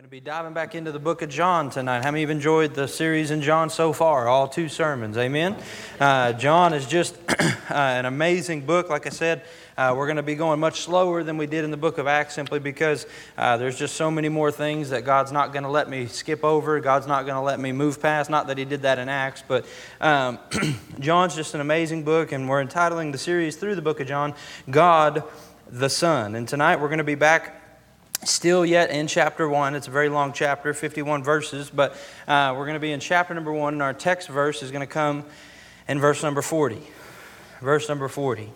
going to be diving back into the book of John tonight. How many have enjoyed the series in John so far? All two sermons, amen? Uh, John is just uh, an amazing book. Like I said, uh, we're going to be going much slower than we did in the book of Acts simply because uh, there's just so many more things that God's not going to let me skip over. God's not going to let me move past. Not that He did that in Acts, but um, John's just an amazing book, and we're entitling the series through the book of John, God the Son. And tonight we're going to be back still yet in chapter 1 it's a very long chapter 51 verses but uh, we're going to be in chapter number 1 and our text verse is going to come in verse number 40 verse number 40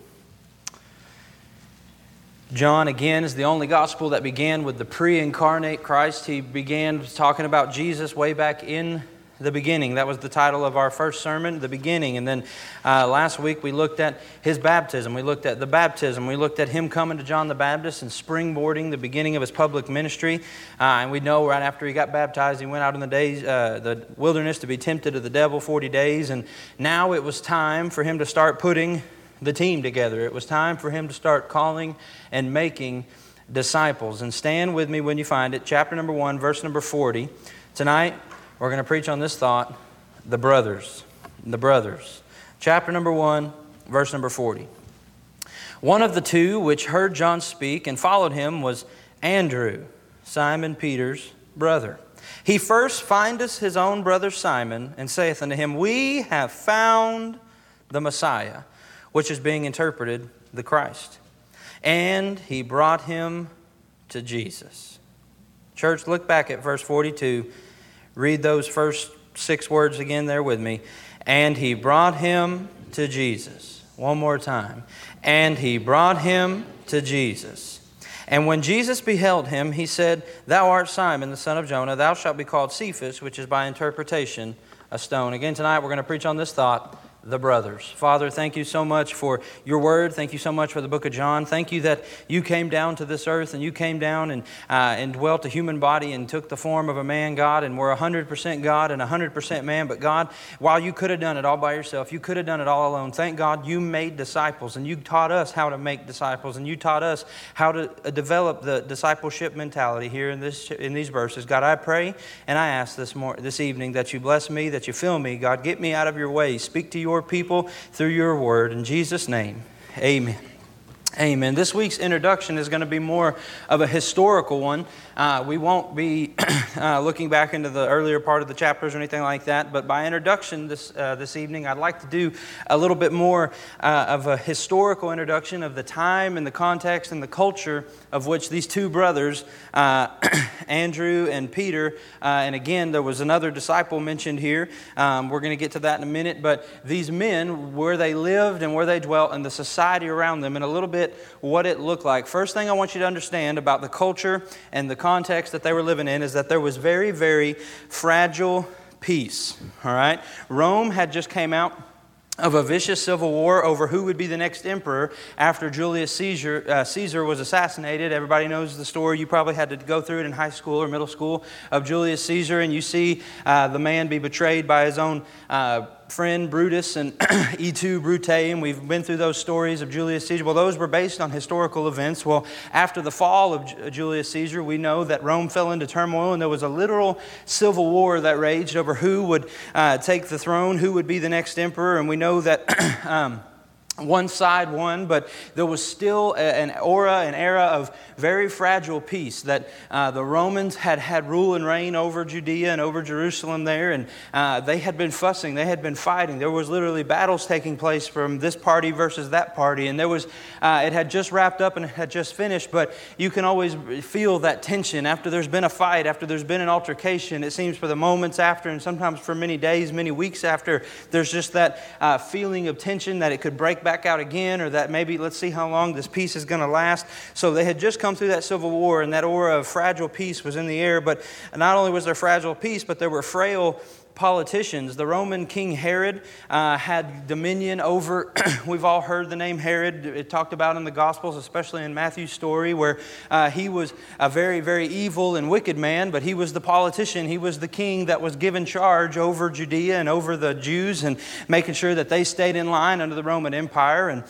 john again is the only gospel that began with the pre-incarnate christ. He began talking about jesus way back in the beginning. That was the title of our first sermon, the beginning. And then uh, last week we looked at his baptism. We looked at the baptism. We looked at him coming to John the Baptist and springboarding the beginning of his public ministry. Uh, and we know right after he got baptized, he went out in the days, uh, the wilderness to be tempted of the devil 40 days. And now it was time for him to start putting the team together. It was time for him to start calling and making disciples. And stand with me when you find it, chapter number 1, verse number 40. Tonight, we're going to preach on this thought the brothers. The brothers. Chapter number 1, verse number 40. One of the two which heard John speak and followed him was Andrew, Simon Peter's brother. He first findeth his own brother Simon and saith unto him, We have found the Messiah, which is being interpreted the Christ. And he brought him to Jesus. Church, look back at verse 42 Read those first six words again there with me. And he brought him to Jesus. One more time. And he brought him to Jesus. And when Jesus beheld him, he said, Thou art Simon, the son of Jonah. Thou shalt be called Cephas, which is by interpretation a stone. Again, tonight we're going to preach on this thought the brothers. Father, thank you so much for your word. Thank you so much for the book of John. Thank you that you came down to this earth and you came down and, uh, and dwelt a human body and took the form of a man, God, and were 100% God and 100% man. But God, while you could have done it all by yourself, you could have done it all alone. Thank God you made disciples and you taught us how to make disciples and you taught us how to uh, develop the discipleship mentality here in, this, in these verses. God, I pray and I ask this, mor- this evening that you bless me, that you fill me. God, get me out of your way. Speak to your your people through your word. In Jesus' name, amen. Amen. This week's introduction is going to be more of a historical one. Uh, we won't be uh, looking back into the earlier part of the chapters or anything like that, but by introduction this, uh, this evening, I'd like to do a little bit more uh, of a historical introduction of the time and the context and the culture of which these two brothers, uh, Andrew and Peter, uh, and again, there was another disciple mentioned here. Um, we're going to get to that in a minute, but these men, where they lived and where they dwelt, and the society around them, and a little bit what it looked like. First thing I want you to understand about the culture and the context that they were living in is that there was very, very fragile peace. All right? Rome had just came out of a vicious civil war over who would be the next emperor after Julius Caesar, uh, Caesar was assassinated. Everybody knows the story. You probably had to go through it in high school or middle school of Julius Caesar, and you see uh, the man be betrayed by his own. Uh, friend Brutus and Et tu Brute, and we've been through those stories of Julius Caesar. Well, those were based on historical events. Well, after the fall of Julius Caesar, we know that Rome fell into turmoil, and there was a literal civil war that raged over who would uh, take the throne, who would be the next emperor, and we know that. um, one side won, but there was still an aura, an era of very fragile peace that uh, the Romans had had rule and reign over Judea and over Jerusalem there, and uh, they had been fussing, they had been fighting. There was literally battles taking place from this party versus that party, and there was uh, it had just wrapped up and it had just finished, but you can always feel that tension after there's been a fight, after there's been an altercation. It seems for the moments after, and sometimes for many days, many weeks after, there's just that uh, feeling of tension that it could break back out again, or that maybe let's see how long this peace is going to last. So they had just come through that civil war, and that aura of fragile peace was in the air. But not only was there fragile peace, but there were frail politicians. The Roman King Herod uh, had dominion over, we've all heard the name Herod, it talked about in the Gospels, especially in Matthew's story, where uh, he was a very, very evil and wicked man, but he was the politician. He was the king that was given charge over Judea and over the Jews and making sure that they stayed in line under the Roman Empire. And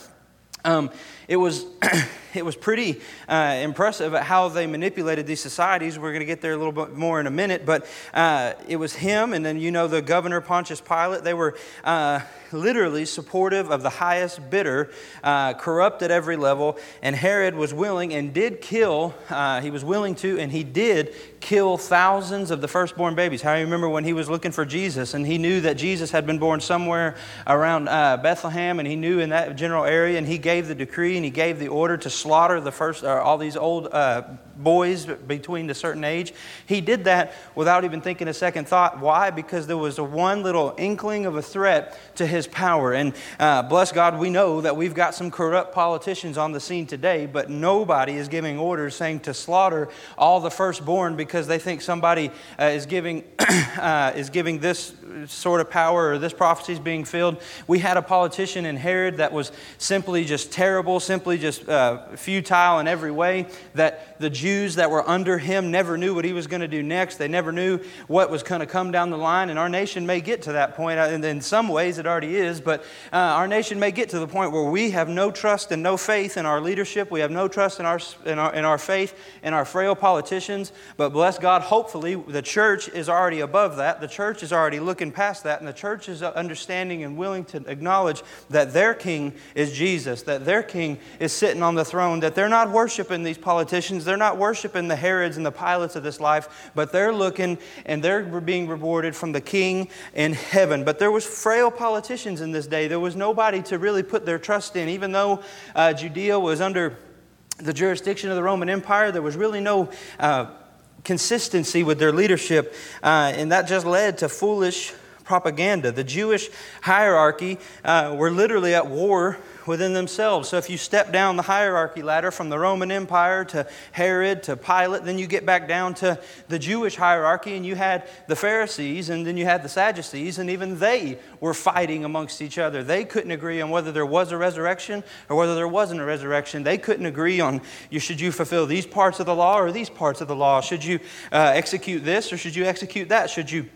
um, it was, it was pretty uh, impressive at how they manipulated these societies. We're going to get there a little bit more in a minute, but uh, it was him, and then you know the governor Pontius Pilate. They were uh, literally supportive of the highest bidder, uh, corrupt at every level, and Herod was willing and did kill. Uh, he was willing to, and he did kill thousands of the firstborn babies. How do you remember when he was looking for Jesus and he knew that Jesus had been born somewhere around uh, Bethlehem, and he knew in that general area, and he gave the decree and he gave the order to slaughter the first, uh, all these old uh, boys between a certain age. He did that without even thinking a second thought. Why? Because there was a one little inkling of a threat to his power. And uh, bless God, we know that we've got some corrupt politicians on the scene today, but nobody is giving orders saying to slaughter all the firstborn because they think somebody uh, is giving uh, is giving this sort of power or this prophecy is being filled. We had a politician in Herod that was simply just terrible, simply just uh, futile in every way. That the Jews that were under him never knew what he was going to do next. They never knew what was going to come down the line. And our nation may get to that point. And in some ways, it already is. But uh, our nation may get to the point where we have no trust and no faith in our leadership. We have no trust in our, in our, in our faith in our frail politicians. But bless God, hopefully, the church is already above that. The church is already looking past that. And the church is understanding and willing to acknowledge that their king is Jesus, that their king is sitting on the throne, that they're not worshiping these politicians. They're not worshiping the Herods and the Pilates of this life, but they're looking and they're being rewarded from the king in heaven. But there was frail politicians in this day. There was nobody to really put their trust in. Even though uh, Judea was under the jurisdiction of the Roman Empire, there was really no uh, consistency with their leadership, uh, and that just led to foolish propaganda. The Jewish hierarchy uh, were literally at war within themselves. So if you step down the hierarchy ladder from the Roman Empire to Herod to Pilate, then you get back down to the Jewish hierarchy, and you had the Pharisees, and then you had the Sadducees, and even they were fighting amongst each other. They couldn't agree on whether there was a resurrection or whether there wasn't a resurrection. They couldn't agree on you, should you fulfill these parts of the law or these parts of the law? Should you uh, execute this or should you execute that? Should you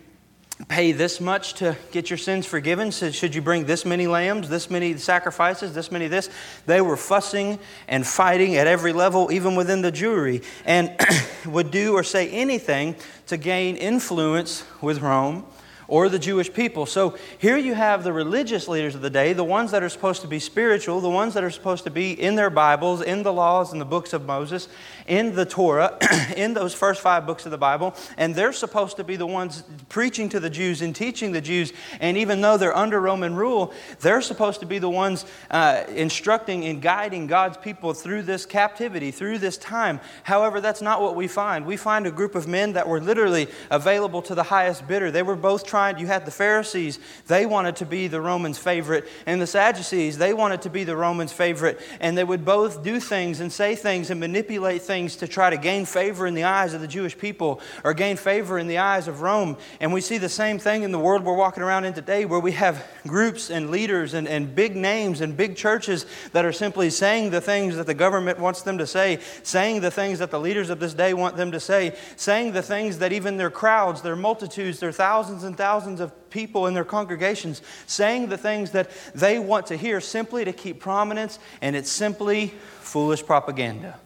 pay this much to get your sins forgiven? Should you bring this many lambs, this many sacrifices, this many this? They were fussing and fighting at every level, even within the Jewry, and would do or say anything to gain influence with Rome or the Jewish people. So here you have the religious leaders of the day, the ones that are supposed to be spiritual, the ones that are supposed to be in their Bibles, in the laws and the books of Moses, in the Torah, in those first five books of the Bible, and they're supposed to be the ones preaching to the Jews and teaching the Jews. And even though they're under Roman rule, they're supposed to be the ones uh, instructing and guiding God's people through this captivity, through this time. However, that's not what we find. We find a group of men that were literally available to the highest bidder. They were both trying, you had the Pharisees, they wanted to be the Romans' favorite, and the Sadducees, they wanted to be the Romans' favorite, and they would both do things and say things and manipulate things to try to gain favor in the eyes of the Jewish people or gain favor in the eyes of Rome. And we see the same thing in the world we're walking around in today, where we have groups and leaders and, and big names and big churches that are simply saying the things that the government wants them to say, saying the things that the leaders of this day want them to say, saying the things that even their crowds, their multitudes, their thousands and thousands of people in their congregations, saying the things that they want to hear simply to keep prominence, and it's simply foolish propaganda.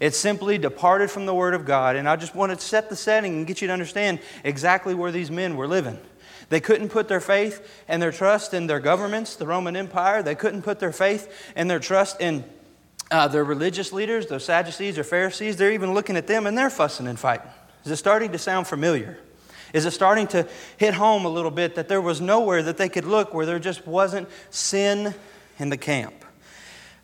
It's simply departed from the Word of God. And I just want to set the setting and get you to understand exactly where these men were living. They couldn't put their faith and their trust in their governments, the Roman Empire. They couldn't put their faith and their trust in uh, their religious leaders, those Sadducees or Pharisees. They're even looking at them and they're fussing and fighting. Is it starting to sound familiar? Is it starting to hit home a little bit that there was nowhere that they could look where there just wasn't sin in the camp?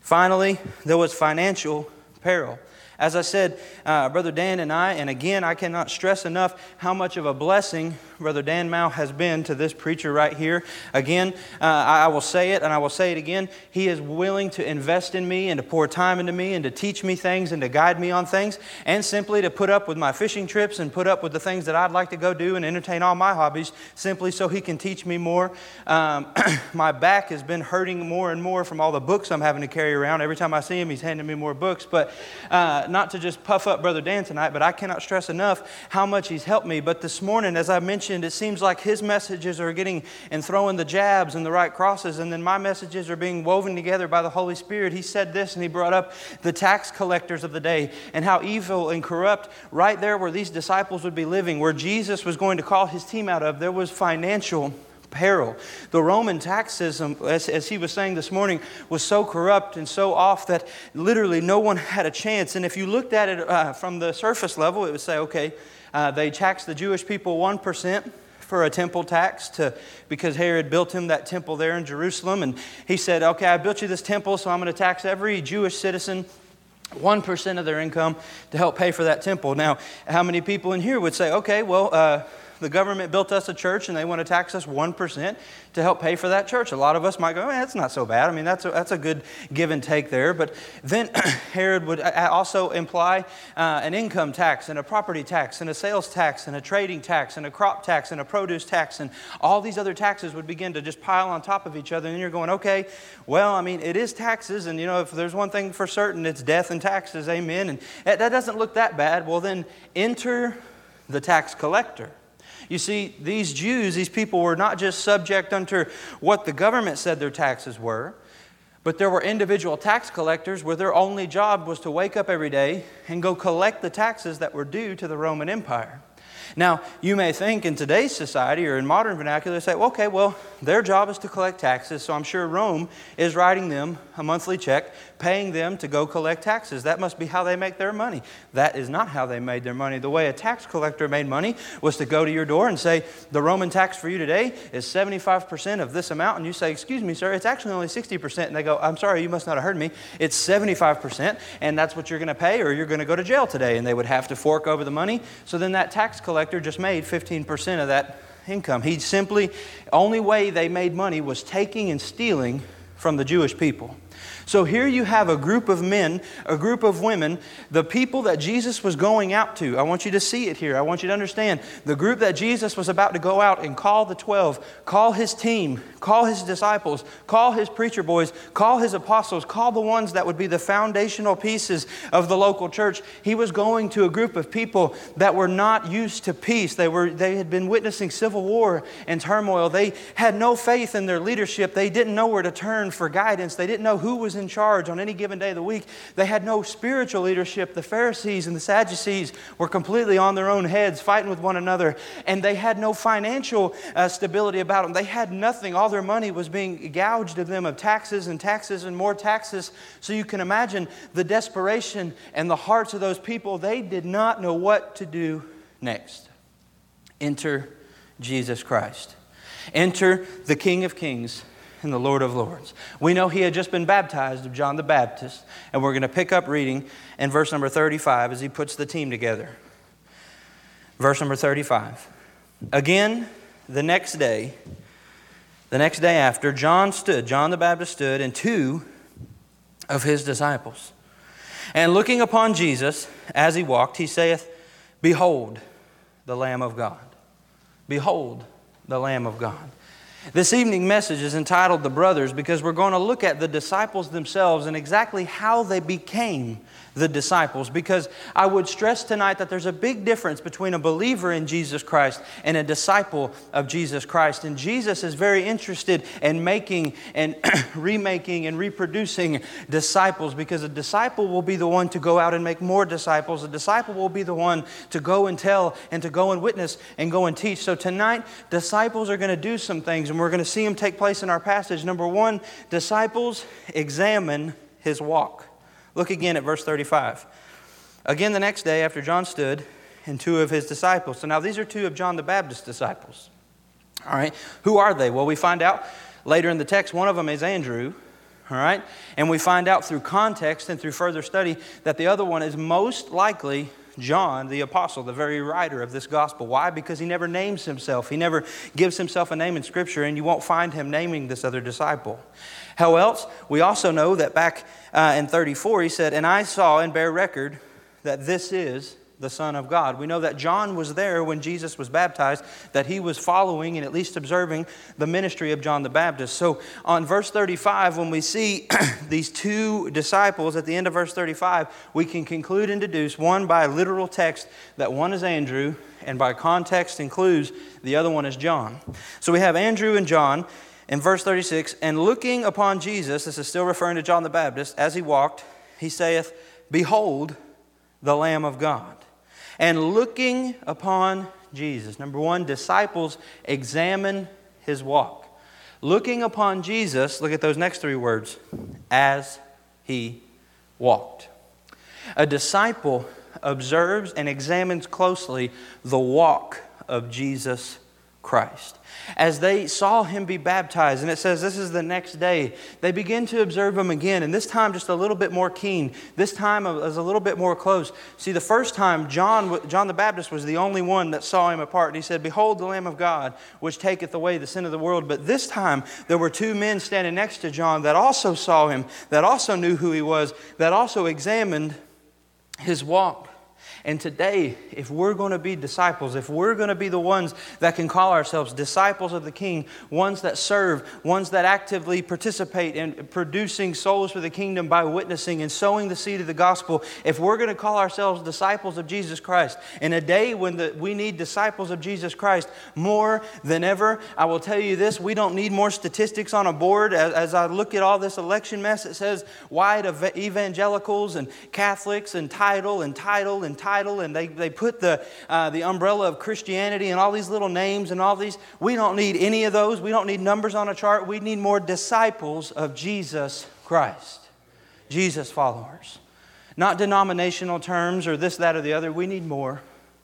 Finally, there was financial peril. As I said, uh, Brother Dan and I, and again, I cannot stress enough how much of a blessing Brother Dan Mao has been to this preacher right here. Again, uh, I will say it and I will say it again. He is willing to invest in me and to pour time into me and to teach me things and to guide me on things and simply to put up with my fishing trips and put up with the things that I'd like to go do and entertain all my hobbies simply so he can teach me more. Um, my back has been hurting more and more from all the books I'm having to carry around. Every time I see him, he's handing me more books. But uh, not to just puff up Brother Dan tonight, but I cannot stress enough how much he's helped me. But this morning, as I mentioned, it seems like his messages are getting and throwing the jabs and the right crosses, and then my messages are being woven together by the Holy Spirit. He said this, and he brought up the tax collectors of the day and how evil and corrupt, right there where these disciples would be living, where Jesus was going to call his team out of, there was financial peril. The Roman tax system, as, as, he was saying this morning, was so corrupt and so off that literally no one had a chance. And if you looked at it uh, from the surface level, it would say, okay, uh, they taxed the Jewish people 1% for a temple tax to, because Herod built him that temple there in Jerusalem. And he said, okay, I built you this temple, so I'm going to tax every Jewish citizen 1% of their income to help pay for that temple. Now, how many people in here would say, okay, well, uh, the government built us a church and they want to tax us 1% to help pay for that church. A lot of us might go, eh, that's not so bad. I mean, that's a, that's a good give and take there. But then Herod would also imply uh, an income tax and a property tax and a sales tax and a trading tax and a crop tax and a produce tax. And all these other taxes would begin to just pile on top of each other. And you're going, okay, well, I mean, it is taxes. And, you know, if there's one thing for certain, it's death and taxes. Amen. And that doesn't look that bad. Well, then enter the tax collector. You see, these Jews, these people were not just subject unto what the government said their taxes were, but there were individual tax collectors where their only job was to wake up every day and go collect the taxes that were due to the Roman Empire. Now, you may think in today's society or in modern vernacular, say, well, okay, well, their job is to collect taxes, so I'm sure Rome is writing them a monthly check, paying them to go collect taxes. That must be how they make their money. That is not how they made their money. The way a tax collector made money was to go to your door and say, the Roman tax for you today is 75% of this amount. And you say, excuse me, sir, it's actually only 60%. And they go, I'm sorry, you must not have heard me. It's 75%, and that's what you're going to pay, or you're going to go to jail today. And they would have to fork over the money. So then that tax collector just made 15% of that income. He simply, only way they made money was taking and stealing from the Jewish people. So here you have a group of men, a group of women, the people that Jesus was going out to. I want you to see it here. I want you to understand the group that Jesus was about to go out and call the 12, call his team, call his disciples, call his preacher boys, call his apostles, call the ones that would be the foundational pieces of the local church. He was going to a group of people that were not used to peace. They, were, they had been witnessing civil war and turmoil. They had no faith in their leadership. They didn't know where to turn for guidance. They didn't know who was in charge on any given day of the week. They had no spiritual leadership. The Pharisees and the Sadducees were completely on their own heads, fighting with one another, and they had no financial uh, stability about them. They had nothing. All their money was being gouged of them of taxes and taxes and more taxes. So you can imagine the desperation and the hearts of those people. They did not know what to do next. Enter Jesus Christ. Enter the King of Kings and the Lord of Lords. We know he had just been baptized of John the Baptist, and we're going to pick up reading in verse number 35 as he puts the team together. Verse number 35. Again, the next day, the next day after, John stood, John the Baptist stood, and two of his disciples. And looking upon Jesus as he walked, he saith, Behold, the Lamb of God. Behold, the Lamb of God. This evening message is entitled The Brothers because we're going to look at the disciples themselves and exactly how they became the disciples because I would stress tonight that there's a big difference between a believer in Jesus Christ and a disciple of Jesus Christ. And Jesus is very interested in making and remaking and reproducing disciples because a disciple will be the one to go out and make more disciples. A disciple will be the one to go and tell and to go and witness and go and teach. So tonight, disciples are going to do some things and we're going to see them take place in our passage. Number one, disciples examine his walk. Look again at verse 35. Again, the next day, after John stood and two of his disciples. So now these are two of John the Baptist's disciples. All right. Who are they? Well, we find out later in the text, one of them is Andrew. All right. And we find out through context and through further study that the other one is most likely John, the apostle, the very writer of this gospel. Why? Because he never names himself. He never gives himself a name in Scripture, and you won't find him naming this other disciple. How else? We also know that back uh, in 34, he said, And I saw and bear record that this is the Son of God. We know that John was there when Jesus was baptized, that he was following and at least observing the ministry of John the Baptist. So on verse 35, when we see these two disciples at the end of verse 35, we can conclude and deduce one by literal text that one is Andrew, and by context includes the other one is John. So we have Andrew and John in verse 36, and looking upon Jesus, this is still referring to John the Baptist, as he walked, he saith, Behold, the Lamb of God and looking upon Jesus. Number one, disciples examine his walk. Looking upon Jesus, look at those next three words, as he walked. A disciple observes and examines closely the walk of Jesus Christ as they saw him be baptized, and it says this is the next day, they begin to observe him again, and this time just a little bit more keen. This time is a little bit more close. See, the first time, John, John the Baptist was the only one that saw him apart, and he said, Behold the Lamb of God, which taketh away the sin of the world. But this time, there were two men standing next to John that also saw him, that also knew who he was, that also examined his walk. And today, if we're going to be disciples, if we're going to be the ones that can call ourselves disciples of the King, ones that serve, ones that actively participate in producing souls for the kingdom by witnessing and sowing the seed of the gospel, if we're going to call ourselves disciples of Jesus Christ, in a day when the, we need disciples of Jesus Christ more than ever, I will tell you this we don't need more statistics on a board. As, as I look at all this election mess, it says white evangelicals and Catholics and title and title and title title and they, they put the, uh, the umbrella of Christianity and all these little names and all these. We don't need any of those. We don't need numbers on a chart. We need more disciples of Jesus Christ, Jesus followers. Not denominational terms or this, that, or the other. We need more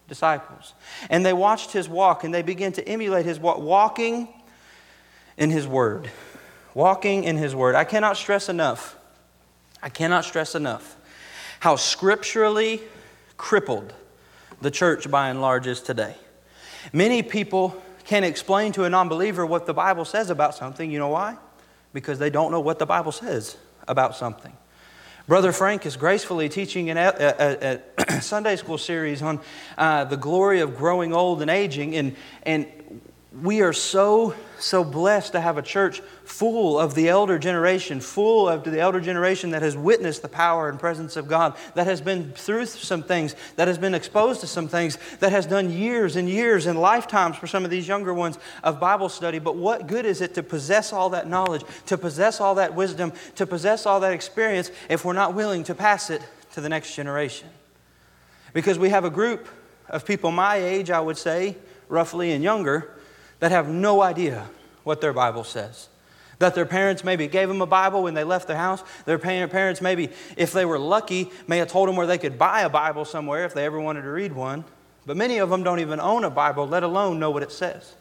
disciples. And they watched his walk and they began to emulate his walk, walking in his word. Walking in his word. I cannot stress enough. I cannot stress enough how scripturally crippled the church by and large is today. Many people can explain to a non believer what the Bible says about something. You know why? Because they don't know what the Bible says about something. Brother Frank is gracefully teaching a, a, a, Sunday school series on uh, the glory of growing old and aging, and, and we are so, so blessed to have a church full of the elder generation, full of the elder generation that has witnessed the power and presence of God, that has been through some things, that has been exposed to some things, that has done years and years and lifetimes for some of these younger ones of Bible study. But what good is it to possess all that knowledge, to possess all that wisdom, to possess all that experience if we're not willing to pass it to the next generation? Because we have a group of people my age, I would say, roughly and younger that have no idea what their Bible says. That their parents maybe gave them a Bible when they left the house. Their parents, maybe, if they were lucky, may have told them where they could buy a Bible somewhere if they ever wanted to read one. But many of them don't even own a Bible, let alone know what it says.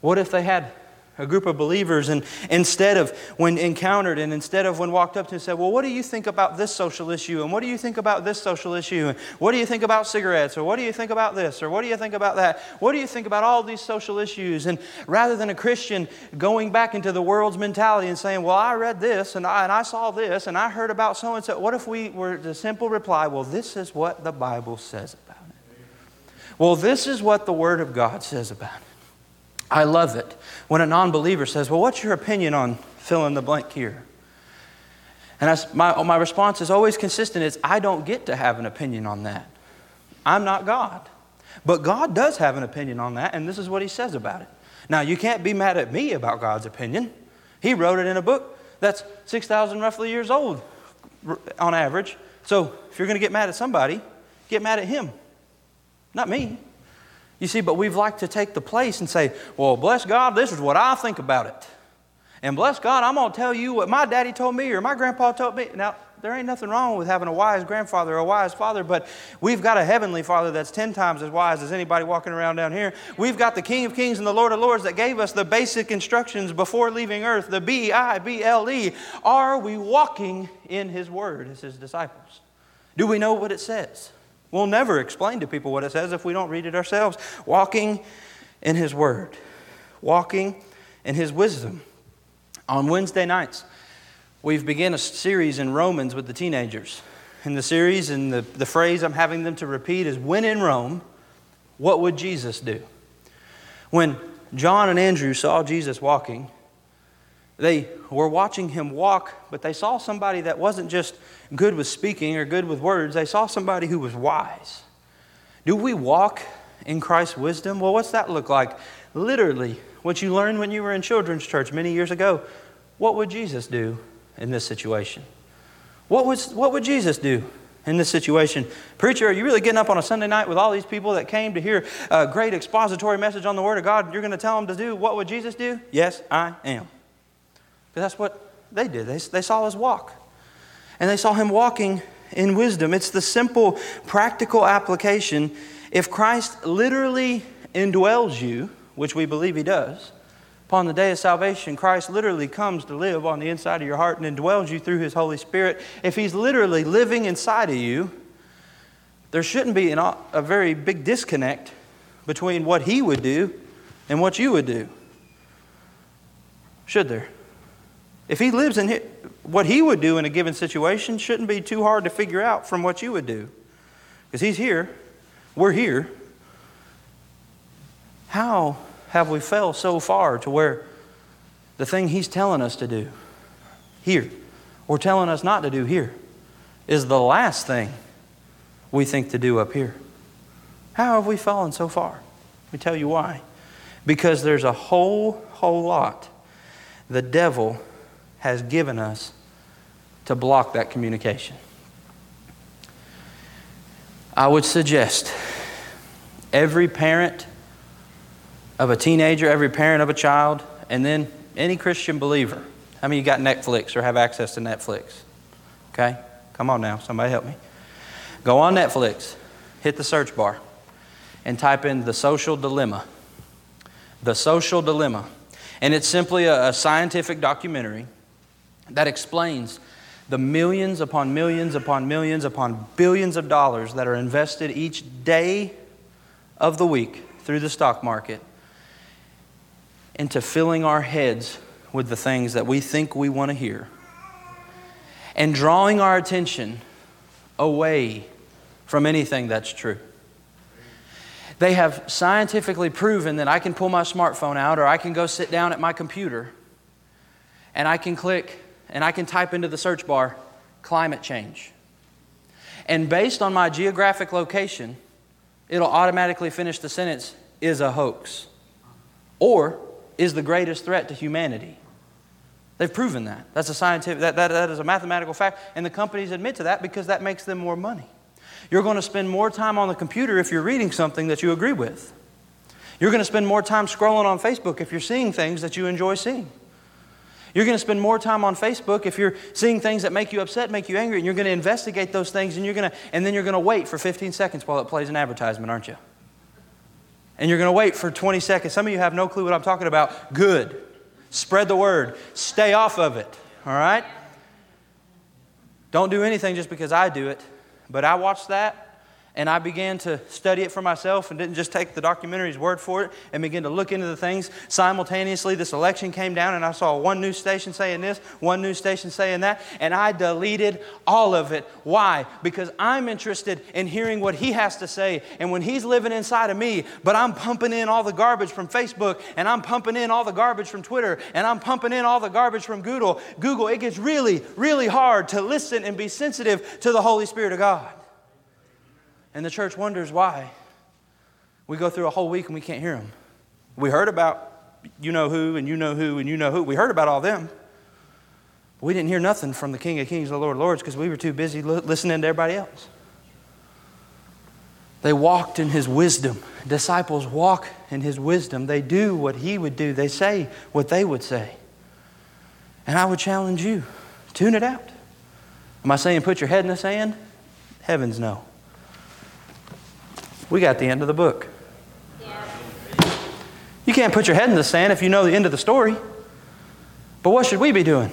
What if they had a group of believers, and instead of when encountered, and instead of when walked up to and said, Well, what do you think about this social issue? And what do you think about this social issue? And what do you think about cigarettes? Or what do you think about this? Or what do you think about that? What do you think about all these social issues? And rather than a Christian going back into the world's mentality and saying, Well, I read this, and I, and I saw this, and I heard about so and so, what if we were the simple reply, Well, this is what the Bible says about it? Well, this is what the Word of God says about it. I love it when a non believer says, Well, what's your opinion on fill in the blank here? And I, my, my response is always consistent it's, I don't get to have an opinion on that. I'm not God. But God does have an opinion on that, and this is what He says about it. Now, you can't be mad at me about God's opinion. He wrote it in a book that's 6,000 roughly years old on average. So if you're going to get mad at somebody, get mad at Him, not me. You see, but we've like to take the place and say, well, bless God, this is what I think about it. And bless God, I'm going to tell you what my daddy told me or my grandpa told me. Now, there ain't nothing wrong with having a wise grandfather or a wise father, but we've got a heavenly father that's 10 times as wise as anybody walking around down here. We've got the King of Kings and the Lord of Lords that gave us the basic instructions before leaving earth the B I B L E. Are we walking in His Word as His disciples? Do we know what it says? We'll never explain to people what it says if we don't read it ourselves. Walking in His Word, walking in His wisdom. On Wednesday nights, we've begun a series in Romans with the teenagers. in the series, and the, the phrase I'm having them to repeat is When in Rome, what would Jesus do? When John and Andrew saw Jesus walking, they were watching him walk, but they saw somebody that wasn't just good with speaking or good with words, they saw somebody who was wise. Do we walk in Christ's wisdom? Well, what's that look like? Literally, what you learned when you were in children's church many years ago. What would Jesus do in this situation? What, was, what would Jesus do in this situation? Preacher, are you really getting up on a Sunday night with all these people that came to hear a great expository message on the Word of God and you're going to tell them to do what would Jesus do? Yes, I am. Because that's what they did. They, they saw his walk. And they saw him walking in wisdom. It's the simple, practical application. If Christ literally indwells you, which we believe he does, upon the day of salvation, Christ literally comes to live on the inside of your heart and indwells you through his Holy Spirit. If he's literally living inside of you, there shouldn't be an, a very big disconnect between what he would do and what you would do. Should there? If he lives in his, what he would do in a given situation, shouldn't be too hard to figure out from what you would do. Because he's here, we're here. How have we fell so far to where the thing he's telling us to do here, or telling us not to do here, is the last thing we think to do up here? How have we fallen so far? Let me tell you why. Because there's a whole, whole lot the devil has given us to block that communication. I would suggest every parent of a teenager, every parent of a child, and then any Christian believer. How many you got Netflix or have access to Netflix? Okay? Come on now, somebody help me. Go on Netflix, hit the search bar, and type in The Social Dilemma. The Social Dilemma. And it's simply a, a scientific documentary that explains the millions upon millions upon millions upon billions of dollars that are invested each day of the week through the stock market into filling our heads with the things that we think we want to hear and drawing our attention away from anything that's true. They have scientifically proven that I can pull my smartphone out or I can go sit down at my computer and I can click and I can type into the search bar climate change. And based on my geographic location, it'll automatically finish the sentence is a hoax or is the greatest threat to humanity. They've proven that. That's a scientific, that, that, that is a mathematical fact, and the companies admit to that because that makes them more money. You're going to spend more time on the computer if you're reading something that you agree with. You're going to spend more time scrolling on Facebook if you're seeing things that you enjoy seeing. You're going to spend more time on Facebook if you're seeing things that make you upset, make you angry, and you're going to investigate those things, and you're going to, and then you're going to wait for 15 seconds while it plays an advertisement, aren't you? And you're going to wait for 20 seconds. Some of you have no clue what I'm talking about. Good. Spread the word. Stay off of it. All right? Don't do anything just because I do it. But I watch that and I began to study it for myself and didn't just take the documentary's word for it and begin to look into the things. Simultaneously, this election came down and I saw one news station saying this, one news station saying that, and I deleted all of it. Why? Because I'm interested in hearing what he has to say. And when he's living inside of me, but I'm pumping in all the garbage from Facebook and I'm pumping in all the garbage from Twitter and I'm pumping in all the garbage from Google, Google, it gets really, really hard to listen and be sensitive to the Holy Spirit of God. And the church wonders why. We go through a whole week and we can't hear them. We heard about you know who and you know who and you know who. We heard about all them. We didn't hear nothing from the King of Kings the Lord of Lords because we were too busy listening to everybody else. They walked in his wisdom. Disciples walk in his wisdom. They do what he would do, they say what they would say. And I would challenge you tune it out. Am I saying put your head in the sand? Heavens no. We got the end of the book. You can't put your head in the sand if you know the end of the story. But what should we be doing?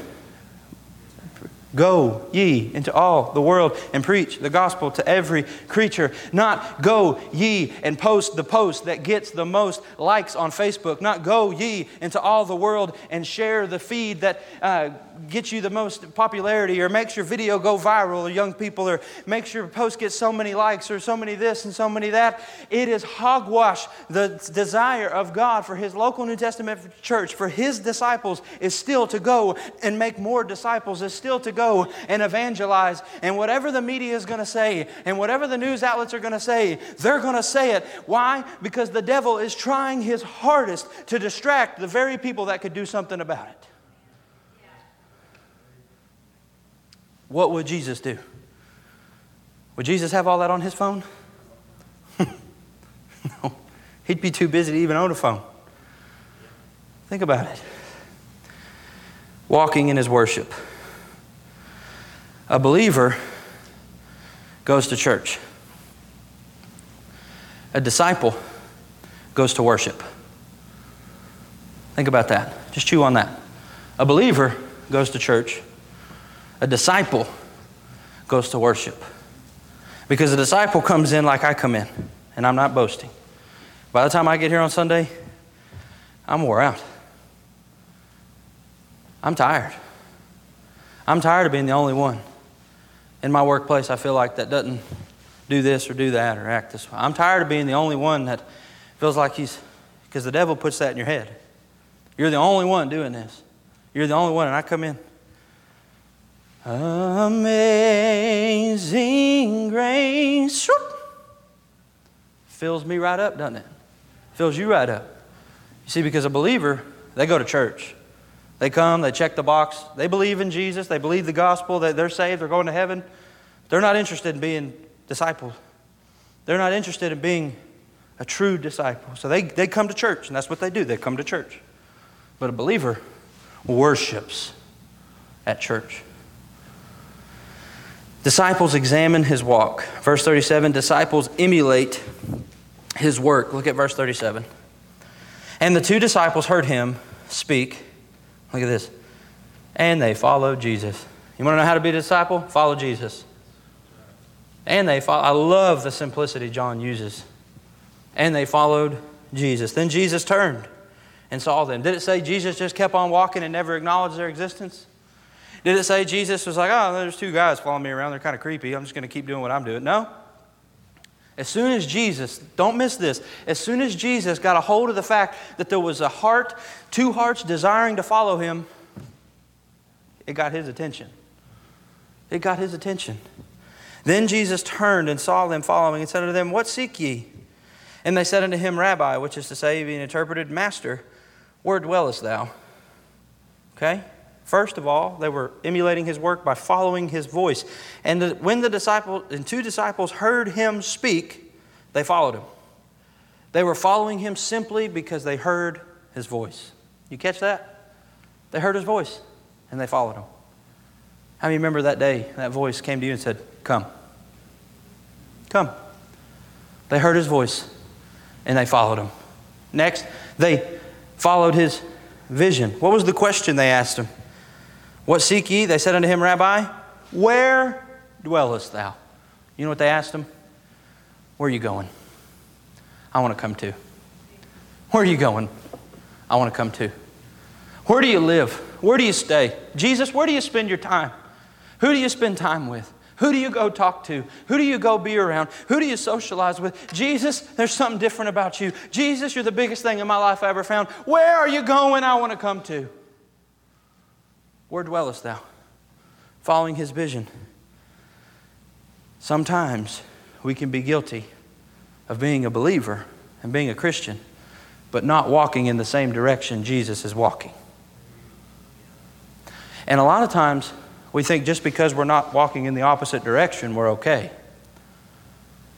Go ye into all the world and preach the gospel to every creature. Not go ye and post the post that gets the most likes on Facebook. Not go ye into all the world and share the feed that uh, gets you the most popularity or makes your video go viral or young people or makes your post get so many likes or so many this and so many that. It is hogwash. The desire of God for His local New Testament church, for His disciples, is still to go and make more disciples, is still to go and evangelize. And whatever the media is going to say and whatever the news outlets are going to say, they're going to say it. Why? Because the devil is trying his hardest to distract the very people that could do something about it. What would Jesus do? Would Jesus have all that on his phone? no. He'd be too busy to even own a phone. Think about it. Walking in his worship. A believer goes to church. A disciple goes to worship. Think about that. Just chew on that. A believer goes to church. A disciple goes to worship. Because a disciple comes in like I come in, and I'm not boasting. By the time I get here on Sunday, I'm wore out. I'm tired. I'm tired of being the only one. In my workplace, I feel like that doesn't do this or do that or act this way. I'm tired of being the only one that feels like he's, because the devil puts that in your head. You're the only one doing this. You're the only one, and I come in. Amazing grace. Fills me right up, doesn't it? Fills you right up. You see, because a believer, they go to church. They come, they check the box. They believe in Jesus. They believe the gospel, that they're saved, they're going to heaven. They're not interested in being disciples. They're not interested in being a true disciple. So they, they come to church, and that's what they do. They come to church. But a believer worships at church. Disciples examine his walk. Verse 37 disciples emulate his work. Look at verse 37. And the two disciples heard him speak. Look at this. And they followed Jesus. You want to know how to be a disciple? Follow Jesus. And they follow. I love the simplicity John uses. And they followed Jesus. Then Jesus turned and saw them. Did it say Jesus just kept on walking and never acknowledged their existence? Did it say Jesus was like, oh, there's two guys following me around. They're kind of creepy. I'm just going to keep doing what I'm doing? No. As soon as Jesus, don't miss this, as soon as Jesus got a hold of the fact that there was a heart, two hearts desiring to follow him, it got his attention. It got his attention. Then Jesus turned and saw them following and said unto them, What seek ye? And they said unto him, Rabbi, which is to say, being interpreted, Master, where dwellest thou? Okay? First of all, they were emulating his work by following his voice. And when the disciples and two disciples heard him speak, they followed him. They were following him simply because they heard his voice. You catch that? They heard his voice and they followed him. How many remember that day that voice came to you and said, Come? Come. They heard his voice and they followed him. Next, they followed his vision. What was the question they asked him? What seek ye? They said unto him, Rabbi, where dwellest thou? You know what they asked him? Where are you going? I want to come too. Where are you going? I want to come too. Where do you live? Where do you stay? Jesus, where do you spend your time? Who do you spend time with? Who do you go talk to? Who do you go be around? Who do you socialize with? Jesus, there's something different about you. Jesus, you're the biggest thing in my life I ever found. Where are you going? I want to come to. Where dwellest thou? Following his vision. Sometimes we can be guilty of being a believer and being a Christian, but not walking in the same direction Jesus is walking. And a lot of times we think just because we're not walking in the opposite direction, we're okay.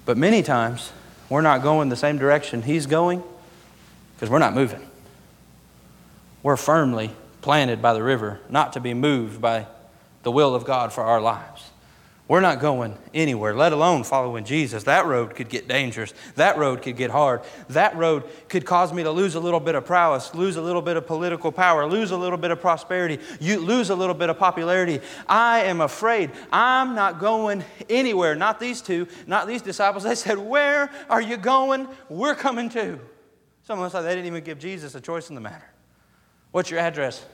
But many times we're not going the same direction he's going because we're not moving. We're firmly planted by the river, not to be moved by the will of God for our lives. We're not going anywhere, let alone following Jesus. That road could get dangerous. That road could get hard. That road could cause me to lose a little bit of prowess, lose a little bit of political power, lose a little bit of prosperity, you lose a little bit of popularity. I am afraid. I'm not going anywhere. Not these two, not these disciples. They said, Where are you going? We're coming too. Some of us, they didn't even give Jesus a choice in the matter. What's your address?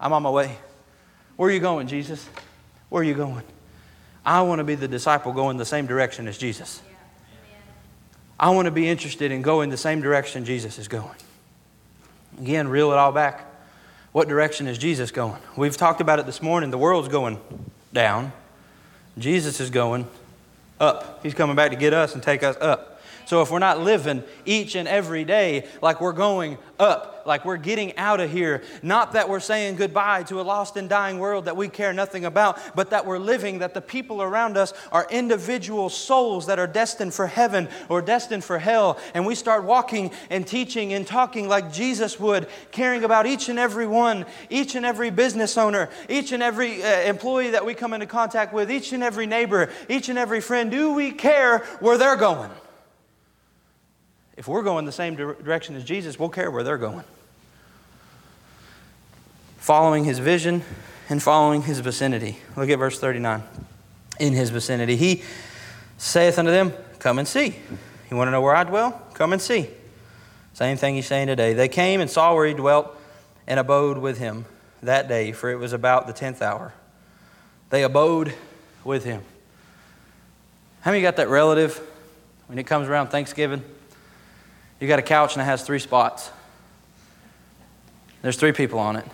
I'm on my way. Where are you going, Jesus? Where are you going? I want to be the disciple going the same direction as Jesus. I want to be interested in going the same direction Jesus is going. Again, reel it all back. What direction is Jesus going? We've talked about it this morning. The world's going down, Jesus is going up. He's coming back to get us and take us up. So if we're not living each and every day like we're going up, like we're getting out of here, not that we're saying goodbye to a lost and dying world that we care nothing about, but that we're living, that the people around us are individual souls that are destined for heaven or destined for hell, and we start walking and teaching and talking like Jesus would, caring about each and every one, each and every business owner, each and every uh, employee that we come into contact with, each and every neighbor, each and every friend, do we care where they're going? If we're going the same direction as Jesus, we'll care where they're going. Following his vision and following his vicinity. Look at verse 39. In his vicinity, he saith unto them, Come and see. You want to know where I dwell? Come and see. Same thing he's saying today. They came and saw where he dwelt and abode with him that day, for it was about the tenth hour. They abode with him. How many got that relative when it comes around Thanksgiving? You got a couch and it has three spots. There's three people on it.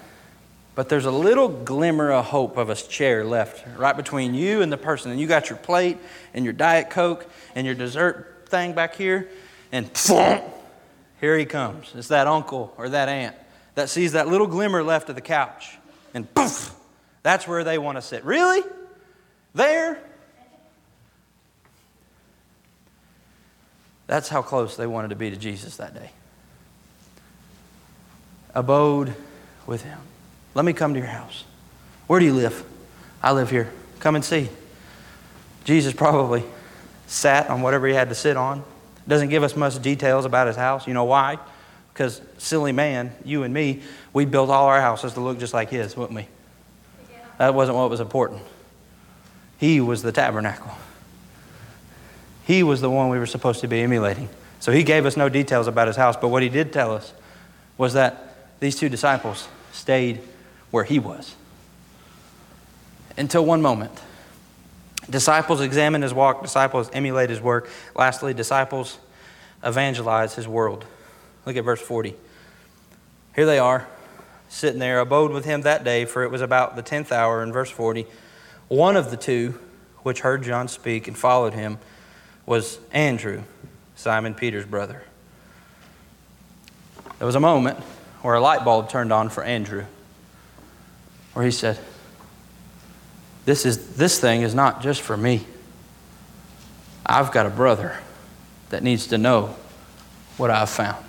But there's a little glimmer of hope of a chair left right between you and the person. And you got your plate and your Diet Coke and your dessert thing back here. And here he comes. It's that uncle or that aunt that sees that little glimmer left of the couch. And poof, that's where they want to sit. Really? There? That's how close they wanted to be to Jesus that day. Abode with him. Let me come to your house. Where do you live? I live here. Come and see. Jesus probably sat on whatever he had to sit on. Doesn't give us much details about his house. You know why? Because silly man, you and me, we built all our houses to look just like his, wouldn't we? Yeah. That wasn't what was important. He was the tabernacle. He was the one we were supposed to be emulating. So he gave us no details about his house, but what he did tell us was that these two disciples stayed where he was. Until one moment. Disciples examine his walk, disciples emulate his work. Lastly, disciples evangelize his world. Look at verse 40. Here they are, sitting there, abode with him that day, for it was about the tenth hour, in verse 40. One of the two, which heard John speak and followed him, was Andrew, Simon Peter's brother. There was a moment where a light bulb turned on for Andrew, where he said, this, is, this thing is not just for me. I've got a brother that needs to know what I've found.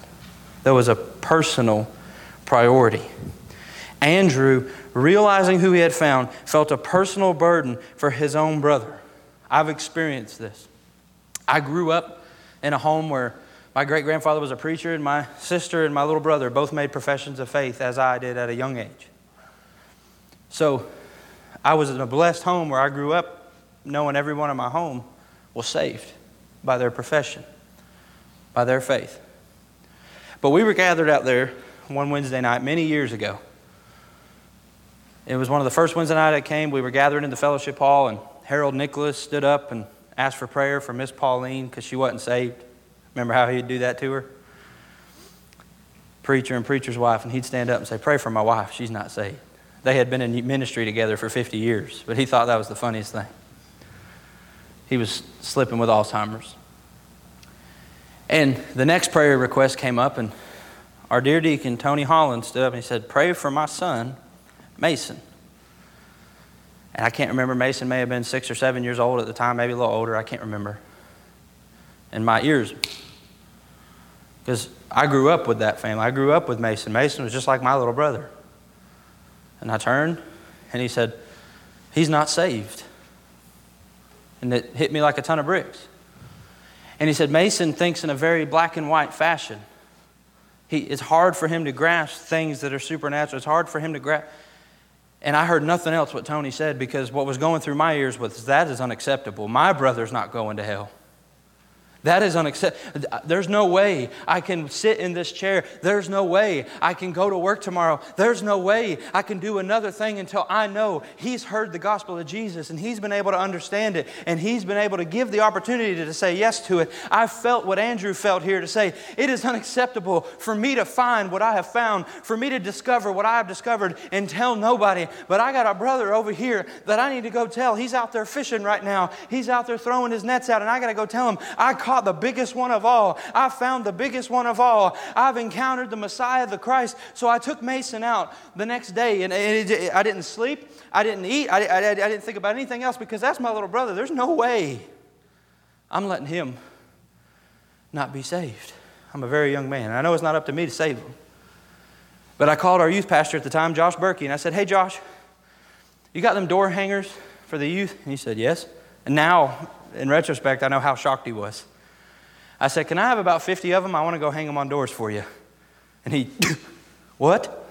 There was a personal priority. Andrew, realizing who he had found, felt a personal burden for his own brother. I've experienced this. I grew up in a home where my great grandfather was a preacher, and my sister and my little brother both made professions of faith, as I did at a young age. So I was in a blessed home where I grew up knowing everyone in my home was saved by their profession, by their faith. But we were gathered out there one Wednesday night many years ago. It was one of the first Wednesday night I came. We were gathered in the fellowship hall, and Harold Nicholas stood up and asked for prayer for Miss Pauline because she wasn't saved. Remember how he'd do that to her? Preacher and preacher's wife, and he'd stand up and say, Pray for my wife, she's not saved. They had been in ministry together for 50 years, but he thought that was the funniest thing. He was slipping with Alzheimer's. And the next prayer request came up, and our dear deacon, Tony Holland, stood up and he said, Pray for my son, Mason. And I can't remember, Mason may have been six or seven years old at the time, maybe a little older, I can't remember. And my ears, because I grew up with that family. I grew up with Mason. Mason was just like my little brother. And I turned, and he said, He's not saved. And it hit me like a ton of bricks. And he said, Mason thinks in a very black and white fashion. He, it's hard for him to grasp things that are supernatural. It's hard for him to grasp. And I heard nothing else what Tony said because what was going through my ears was that is unacceptable. My brother's not going to hell. That is unacceptable. There's no way I can sit in this chair. There's no way I can go to work tomorrow. There's no way I can do another thing until I know He's heard the gospel of Jesus and He's been able to understand it and He's been able to give the opportunity to say yes to it. I felt what Andrew felt here to say it is unacceptable for me to find what I have found, for me to discover what I have discovered and tell nobody. But I got a brother over here that I need to go tell. He's out there fishing right now, he's out there throwing his nets out, and I got to go tell him I caught the biggest one of all. I found the biggest one of all. I've encountered the Messiah, the Christ. So I took Mason out the next day, and it, it, I didn't sleep. I didn't eat. I, I, I didn't think about anything else because that's my little brother. There's no way I'm letting him not be saved. I'm a very young man. I know it's not up to me to save him. But I called our youth pastor at the time, Josh Berkey, and I said, Hey, Josh, you got them door hangers for the youth? And he said, Yes. And now, in retrospect, I know how shocked he was. I said, Can I have about 50 of them? I want to go hang them on doors for you. And he, What?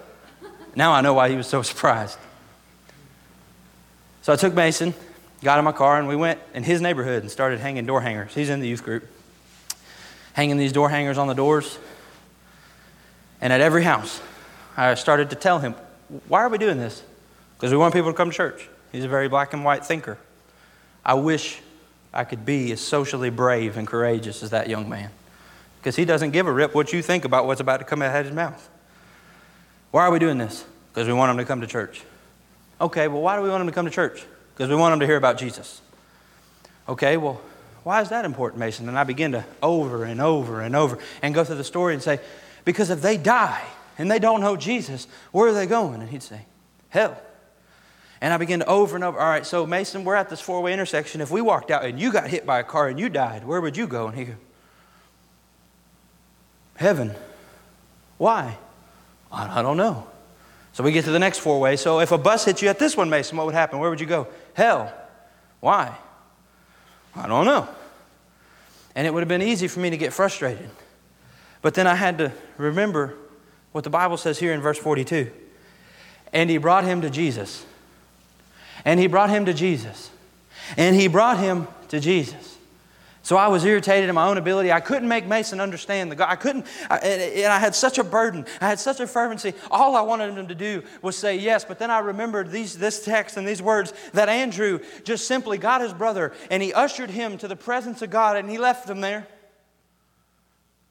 Now I know why he was so surprised. So I took Mason, got in my car, and we went in his neighborhood and started hanging door hangers. He's in the youth group. Hanging these door hangers on the doors. And at every house, I started to tell him, Why are we doing this? Because we want people to come to church. He's a very black and white thinker. I wish I could be as socially brave and courageous as that young man. Because he doesn't give a rip what you think about what's about to come out of his mouth. Why are we doing this? Because we want him to come to church. Okay, well, why do we want him to come to church? Because we want him to hear about Jesus. Okay, well, why is that important, Mason? And I begin to over and over and over and go through the story and say, because if they die and they don't know Jesus, where are they going? And he'd say, hell. And I began to over and over. All right, so Mason, we're at this four way intersection. If we walked out and you got hit by a car and you died, where would you go? And he go, Heaven. Why? I don't know. So we get to the next four way. So if a bus hit you at this one, Mason, what would happen? Where would you go? Hell. Why? I don't know. And it would have been easy for me to get frustrated. But then I had to remember what the Bible says here in verse 42. And he brought him to Jesus. And he brought him to Jesus. And he brought him to Jesus. So I was irritated in my own ability. I couldn't make Mason understand the God. I couldn't, I, and I had such a burden. I had such a fervency. All I wanted him to do was say yes. But then I remembered these, this text and these words that Andrew just simply got his brother and he ushered him to the presence of God and he left him there.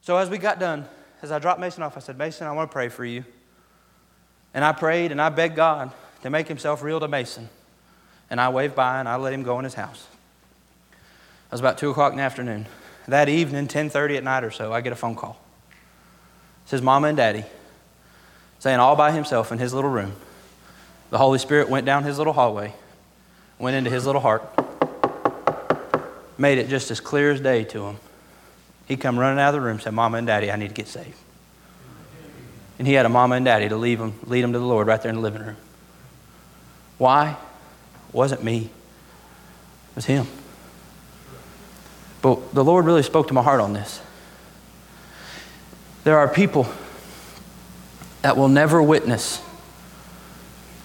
So as we got done, as I dropped Mason off, I said, Mason, I want to pray for you. And I prayed and I begged God to make himself real to Mason. And I waved by and I let him go in his house. It was about 2 o'clock in the afternoon. That evening, 10.30 at night or so, I get a phone call. Says, Mama and Daddy, saying all by himself in his little room. The Holy Spirit went down his little hallway, went into his little heart, made it just as clear as day to him. He come running out of the room, said, Mama and Daddy, I need to get saved. And he had a mama and daddy to leave him, lead him to the Lord right there in the living room. Why? Wasn't me. It was him. But the Lord really spoke to my heart on this. There are people that will never witness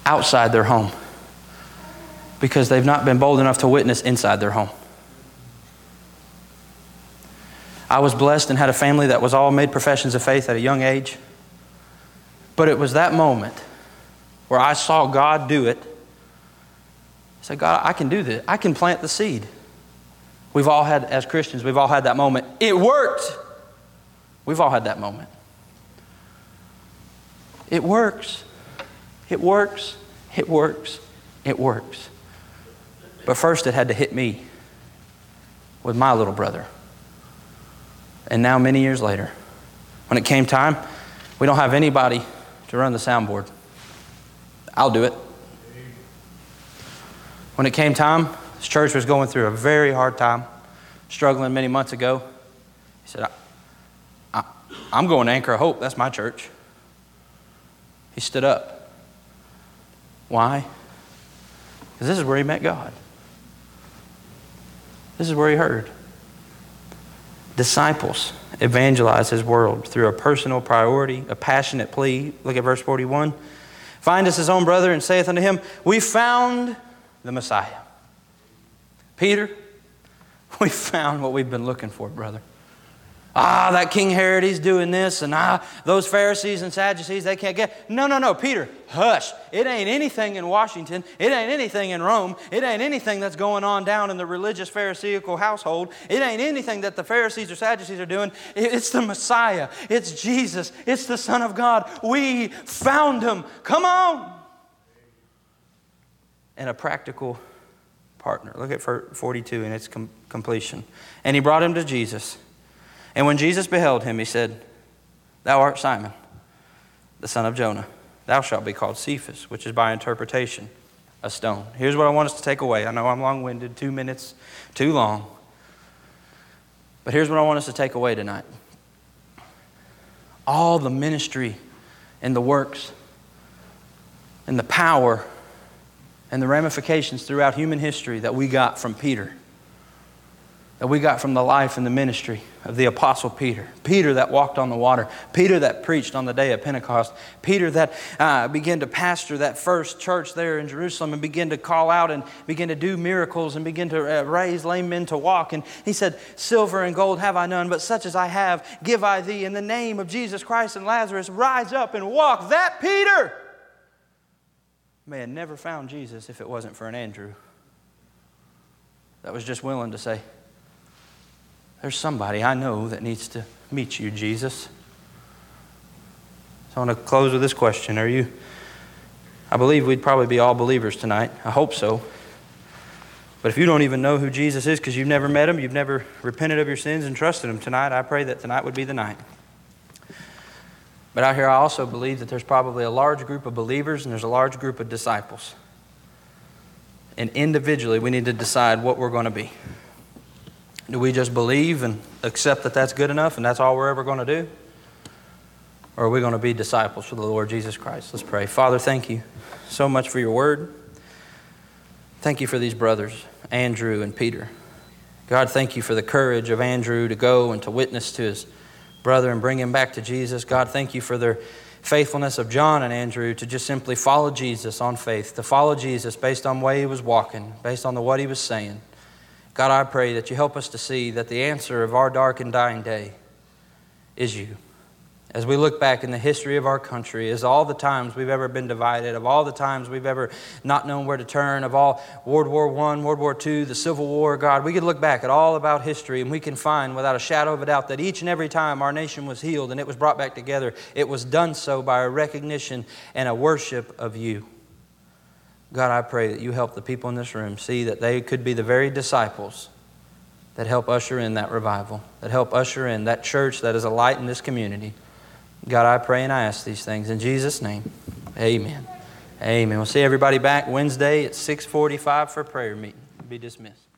outside their home because they've not been bold enough to witness inside their home. I was blessed and had a family that was all made professions of faith at a young age. But it was that moment where I saw God do it. Said, God, I can do this. I can plant the seed. We've all had, as Christians, we've all had that moment. It worked. We've all had that moment. It works. It works. It works. It works. But first, it had to hit me with my little brother. And now, many years later, when it came time, we don't have anybody to run the soundboard. I'll do it. When it came time, this church was going through a very hard time, struggling many months ago. He said, I, am going to Anchor Hope. That's my church. He stood up. Why? Because this is where he met God. This is where he heard. Disciples evangelize his world through a personal priority, a passionate plea. Look at verse 41. Find us his own brother and saith unto him, We found the Messiah. Peter, We found what we've been looking for, brother. Ah, that King Herod, he's doing this, and ah, those Pharisees and Sadducees, they can't get. No, no, no, Peter, hush. It ain't anything in Washington. It ain't anything in Rome. It ain't anything that's going on down in the religious Pharisaical household. It ain't anything that the Pharisees or Sadducees are doing. It's the Messiah. It's Jesus. It's the Son of God. We found him. Come on. And a practical partner. Look at 42 and its com- completion. And he brought him to Jesus. And when Jesus beheld him, he said, Thou art Simon, the son of Jonah. Thou shalt be called Cephas, which is by interpretation a stone. Here's what I want us to take away. I know I'm long winded, two minutes too long. But here's what I want us to take away tonight all the ministry and the works and the power and the ramifications throughout human history that we got from Peter that we got from the life and the ministry of the Apostle Peter. Peter that walked on the water. Peter that preached on the day of Pentecost. Peter that uh, began to pastor that first church there in Jerusalem and began to call out and begin to do miracles and begin to uh, raise lame men to walk. And he said, Silver and gold have I none, but such as I have give I thee. In the name of Jesus Christ and Nazareth, rise up and walk. That Peter may have never found Jesus if it wasn't for an Andrew that was just willing to say, there's somebody I know that needs to meet you, Jesus. So I want to close with this question Are you, I believe we'd probably be all believers tonight. I hope so. But if you don't even know who Jesus is because you've never met him, you've never repented of your sins and trusted him tonight, I pray that tonight would be the night. But out here, I also believe that there's probably a large group of believers and there's a large group of disciples. And individually, we need to decide what we're going to be. Do we just believe and accept that that's good enough and that's all we're ever going to do? Or are we going to be disciples for the Lord Jesus Christ? Let's pray. Father, thank you so much for your word. Thank you for these brothers, Andrew and Peter. God, thank you for the courage of Andrew to go and to witness to his brother and bring him back to Jesus. God, thank you for their faithfulness of John and Andrew to just simply follow Jesus on faith, to follow Jesus based on the way he was walking, based on the, what he was saying. God, I pray that you help us to see that the answer of our dark and dying day is you. As we look back in the history of our country, as all the times we've ever been divided, of all the times we've ever not known where to turn, of all World War I, World War II, the Civil War, God, we could look back at all about history and we can find without a shadow of a doubt that each and every time our nation was healed and it was brought back together, it was done so by a recognition and a worship of you. God, I pray that you help the people in this room see that they could be the very disciples that help usher in that revival, that help usher in that church that is a light in this community. God, I pray and I ask these things in Jesus' name. Amen. Amen. We'll see everybody back Wednesday at 645 for prayer meeting. Be dismissed.